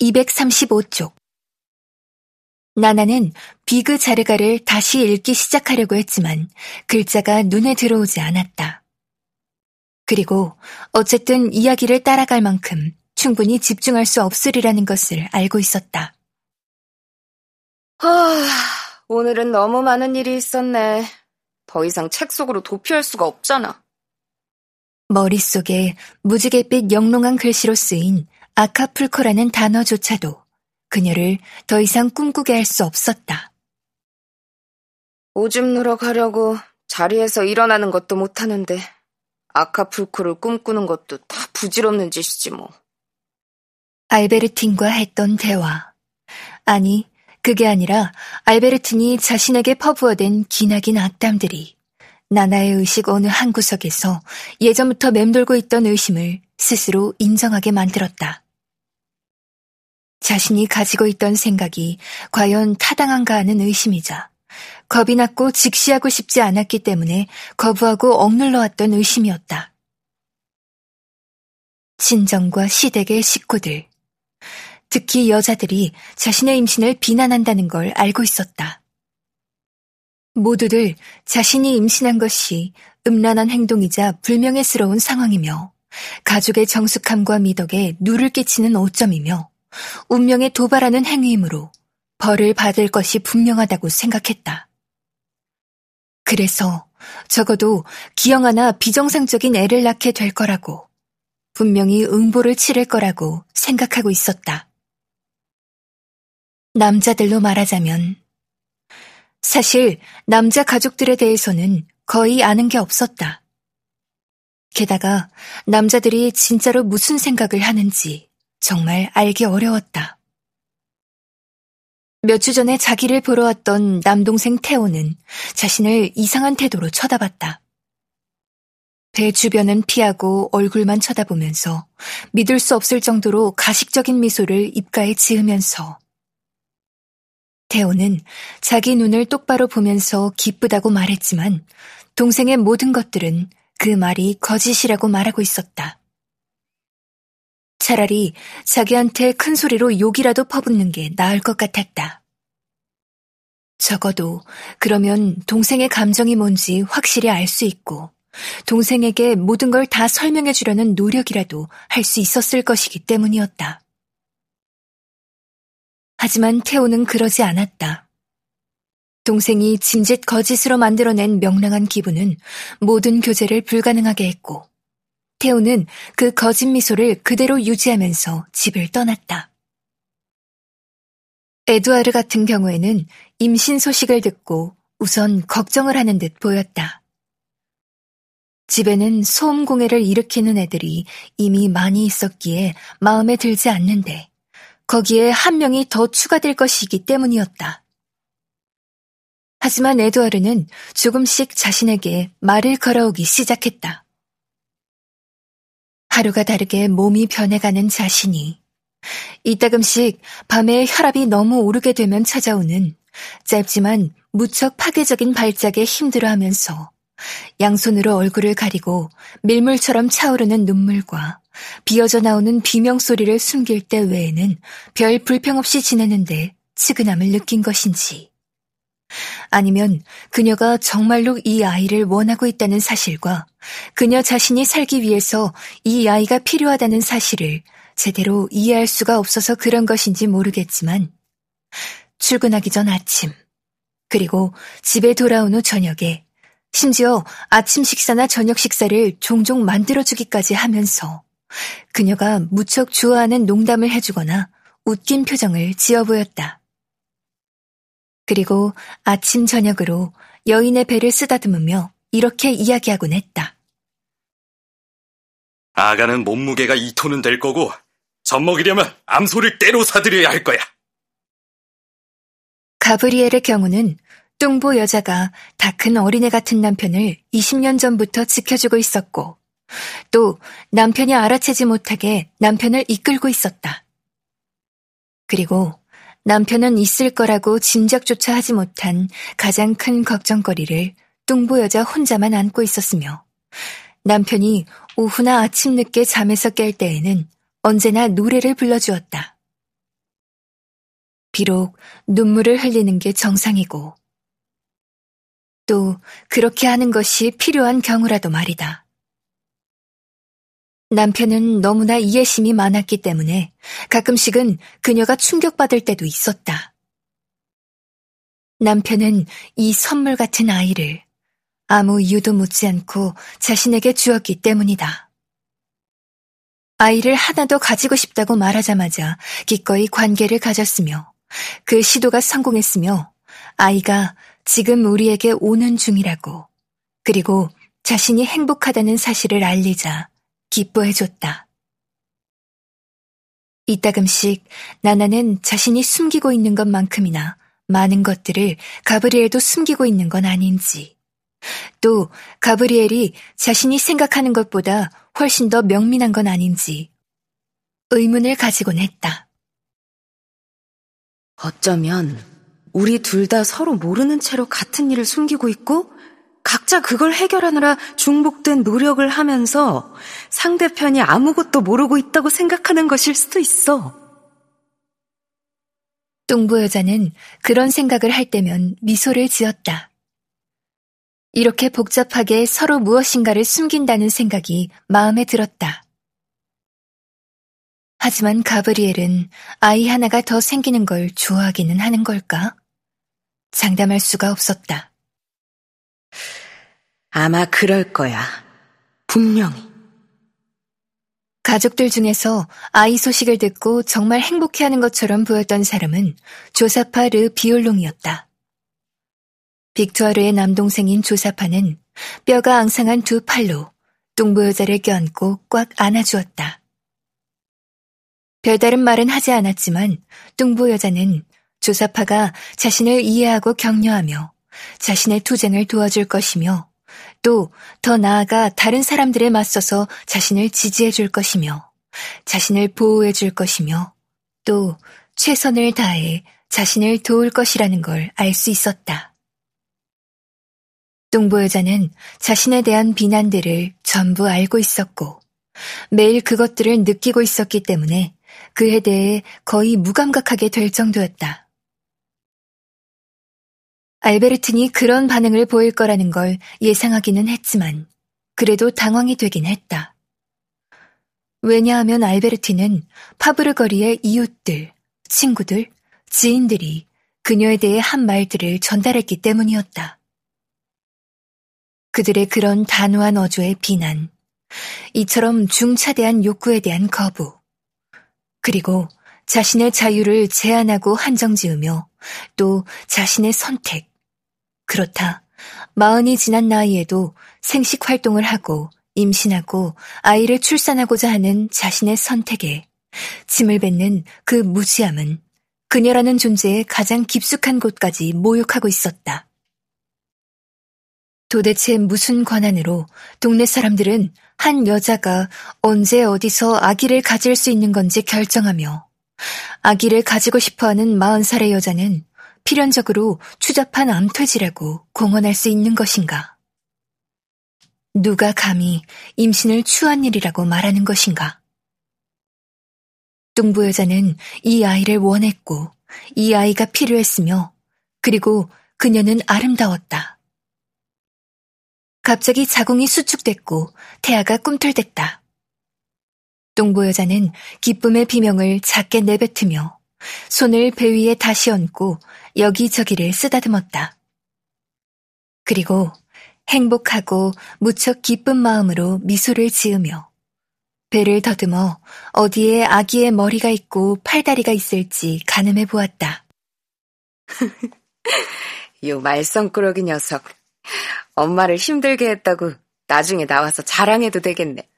235쪽 나나는 비그 자르가를 다시 읽기 시작하려고 했지만 글자가 눈에 들어오지 않았다. 그리고 어쨌든 이야기를 따라갈 만큼 충분히 집중할 수 없으리라는 것을 알고 있었다. 아, 오늘은 너무 많은 일이 있었네. 더 이상 책 속으로 도피할 수가 없잖아. 머릿속에 무지갯빛 영롱한 글씨로 쓰인 아카풀코라는 단어조차도 그녀를 더 이상 꿈꾸게 할 수 없었다. 오줌 누러 가려고 자리에서 일어나는 것도 못하는데 아카풀코를 꿈꾸는 것도 다 부질없는 짓이지 뭐. 알베르틴과 했던 대화. 아니, 그게 아니라 알베르틴이 자신에게 퍼부어댄 기나긴 악담들이 나나의 의식 어느 한 구석에서 예전부터 맴돌고 있던 의심을 스스로 인정하게 만들었다. 자신이 가지고 있던 생각이 과연 타당한가 하는 의심이자 겁이 났고 직시하고 싶지 않았기 때문에 거부하고 억눌러 왔던 의심이었다. 친정과 시댁의 식구들, 특히 여자들이 자신의 임신을 비난한다는 걸 알고 있었다. 모두들 자신이 임신한 것이 음란한 행동이자 불명예스러운 상황이며 가족의 정숙함과 미덕에 누를 끼치는 오점이며 운명에 도발하는 행위이므로 벌을 받을 것이 분명하다고 생각했다. 그래서 적어도 기형 하나 비정상적인 애를 낳게 될 거라고 분명히 응보를 치를 거라고 생각하고 있었다. 남자들로 말하자면 사실 남자 가족들에 대해서는 거의 아는 게 없었다. 게다가 남자들이 진짜로 무슨 생각을 하는지 정말 알기 어려웠다. 몇 주 전에 자기를 보러 왔던 남동생 태호는 자신을 이상한 태도로 쳐다봤다. 배 주변은 피하고 얼굴만 쳐다보면서 믿을 수 없을 정도로 가식적인 미소를 입가에 지으면서 태호는 자기 눈을 똑바로 보면서 기쁘다고 말했지만 동생의 모든 것들은 그 말이 거짓이라고 말하고 있었다. 차라리 자기한테 큰 소리로 욕이라도 퍼붓는 게 나을 것 같았다. 적어도 그러면 동생의 감정이 뭔지 확실히 알 수 있고 동생에게 모든 걸 다 설명해 주려는 노력이라도 할 수 있었을 것이기 때문이었다. 하지만 태호는 그러지 않았다. 동생이 진짓 거짓으로 만들어낸 명랑한 기분은 모든 교제를 불가능하게 했고, 태호는 그 거짓 미소를 그대로 유지하면서 집을 떠났다. 에두아르 같은 경우에는 임신 소식을 듣고 우선 걱정을 하는 듯 보였다. 집에는 소음 공해를 일으키는 애들이 이미 많이 있었기에 마음에 들지 않는데, 거기에 한 명이 더 추가될 것이기 때문이었다. 하지만 에드와르는 조금씩 자신에게 말을 걸어오기 시작했다. 하루가 다르게 몸이 변해가는 자신이. 이따금씩 밤에 혈압이 너무 오르게 되면 찾아오는 짧지만 무척 파괴적인 발작에 힘들어하면서 양손으로 얼굴을 가리고 밀물처럼 차오르는 눈물과 비어져 나오는 비명 소리를 숨길 때 외에는 별 불평 없이 지내는데 측은함을 느낀 것인지 아니면 그녀가 정말로 이 아이를 원하고 있다는 사실과 그녀 자신이 살기 위해서 이 아이가 필요하다는 사실을 제대로 이해할 수가 없어서 그런 것인지 모르겠지만 출근하기 전 아침 그리고 집에 돌아온 후 저녁에 심지어 아침 식사나 저녁 식사를 종종 만들어주기까지 하면서 그녀가 무척 좋아하는 농담을 해주거나 웃긴 표정을 지어 보였다. 그리고 아침 저녁으로 여인의 배를 쓰다듬으며 이렇게 이야기하곤 했다. 아가는 몸무게가 2톤은 될 거고 젖 먹이려면 암소를 때로 사들여야 할 거야. 가브리엘의 경우는 뚱보 여자가 다 큰 어린애 같은 남편을 20년 전부터 지켜주고 있었고 또 남편이 알아채지 못하게 남편을 이끌고 있었다. 그리고 남편은 있을 거라고 짐작조차 하지 못한 가장 큰 걱정거리를 뚱보 여자 혼자만 안고 있었으며 남편이 오후나 아침 늦게 잠에서 깰 때에는 언제나 노래를 불러주었다. 비록 눈물을 흘리는 게 정상이고, 또 그렇게 하는 것이 필요한 경우라도 말이다. 남편은 너무나 이해심이 많았기 때문에 가끔씩은 그녀가 충격받을 때도 있었다. 남편은 이 선물 같은 아이를 아무 이유도 묻지 않고 자신에게 주었기 때문이다. 아이를 하나 더 가지고 싶다고 말하자마자 기꺼이 관계를 가졌으며 그 시도가 성공했으며 아이가 지금 우리에게 오는 중이라고 그리고 자신이 행복하다는 사실을 알리자 기뻐해줬다. 이따금씩 나나는 자신이 숨기고 있는 것만큼이나 많은 것들을 가브리엘도 숨기고 있는 건 아닌지 또 가브리엘이 자신이 생각하는 것보다 훨씬 더 명민한 건 아닌지 의문을 가지곤 했다. 어쩌면 우리 둘 다 서로 모르는 채로 같은 일을 숨기고 있고 각자 그걸 해결하느라 중복된 노력을 하면서 상대편이 아무것도 모르고 있다고 생각하는 것일 수도 있어. 뚱보 여자는 그런 생각을 할 때면 미소를 지었다. 이렇게 복잡하게 서로 무엇인가를 숨긴다는 생각이 마음에 들었다. 하지만 가브리엘은 아이 하나가 더 생기는 걸 좋아하기는 하는 걸까? 장담할 수가 없었다. 아마 그럴 거야. 분명히. 가족들 중에서 아이 소식을 듣고 정말 행복해하는 것처럼 보였던 사람은 조사파 르 비올롱이었다. 빅투아르의 남동생인 조사파는 뼈가 앙상한 두 팔로 뚱보 여자를 껴안고 꽉 안아주었다. 별다른 말은 하지 않았지만 뚱보 여자는 조사파가 자신을 이해하고 격려하며 자신의 투쟁을 도와줄 것이며 또 더 나아가 다른 사람들에 맞서서 자신을 지지해 줄 것이며 자신을 보호해 줄 것이며 또 최선을 다해 자신을 도울 것이라는 걸 알 수 있었다. 뚱보 여자는 자신에 대한 비난들을 전부 알고 있었고 매일 그것들을 느끼고 있었기 때문에 그에 대해 거의 무감각하게 될 정도였다. 알베르틴이 그런 반응을 보일 거라는 걸 예상하기는 했지만 그래도 당황이 되긴 했다. 왜냐하면 알베르틴은 파브르 거리의 이웃들, 친구들, 지인들이 그녀에 대해 한 말들을 전달했기 때문이었다. 그들의 그런 단호한 어조의 비난, 이처럼 중차대한 욕구에 대한 거부, 그리고 자신의 자유를 제한하고 한정 지으며 또 자신의 선택. 그렇다. 마흔이 지난 나이에도 생식 활동을 하고 임신하고 아이를 출산하고자 하는 자신의 선택에 짐을 뱉는 그 무지함은 그녀라는 존재의 가장 깊숙한 곳까지 모욕하고 있었다. 도대체 무슨 권한으로 동네 사람들은 한 여자가 언제 어디서 아기를 가질 수 있는 건지 결정하며 아기를 가지고 싶어 하는 마흔 살의 여자는 필연적으로 추잡한 암퇴지라고 공언할 수 있는 것인가? 누가 감히 임신을 추한 일이라고 말하는 것인가? 뚱부 여자는 이 아이를 원했고 이 아이가 필요했으며 그리고 그녀는 아름다웠다. 갑자기 자궁이 수축됐고 태아가 꿈틀댔다. 똥보 여자는 기쁨의 비명을 작게 내뱉으며 손을 배 위에 다시 얹고 여기저기를 쓰다듬었다. 그리고 행복하고 무척 기쁜 마음으로 미소를 지으며 배를 더듬어 어디에 아기의 머리가 있고 팔다리가 있을지 가늠해 보았다. 요 말썽꾸러기 녀석. 엄마를 힘들게 했다고 나중에 나와서 자랑해도 되겠네.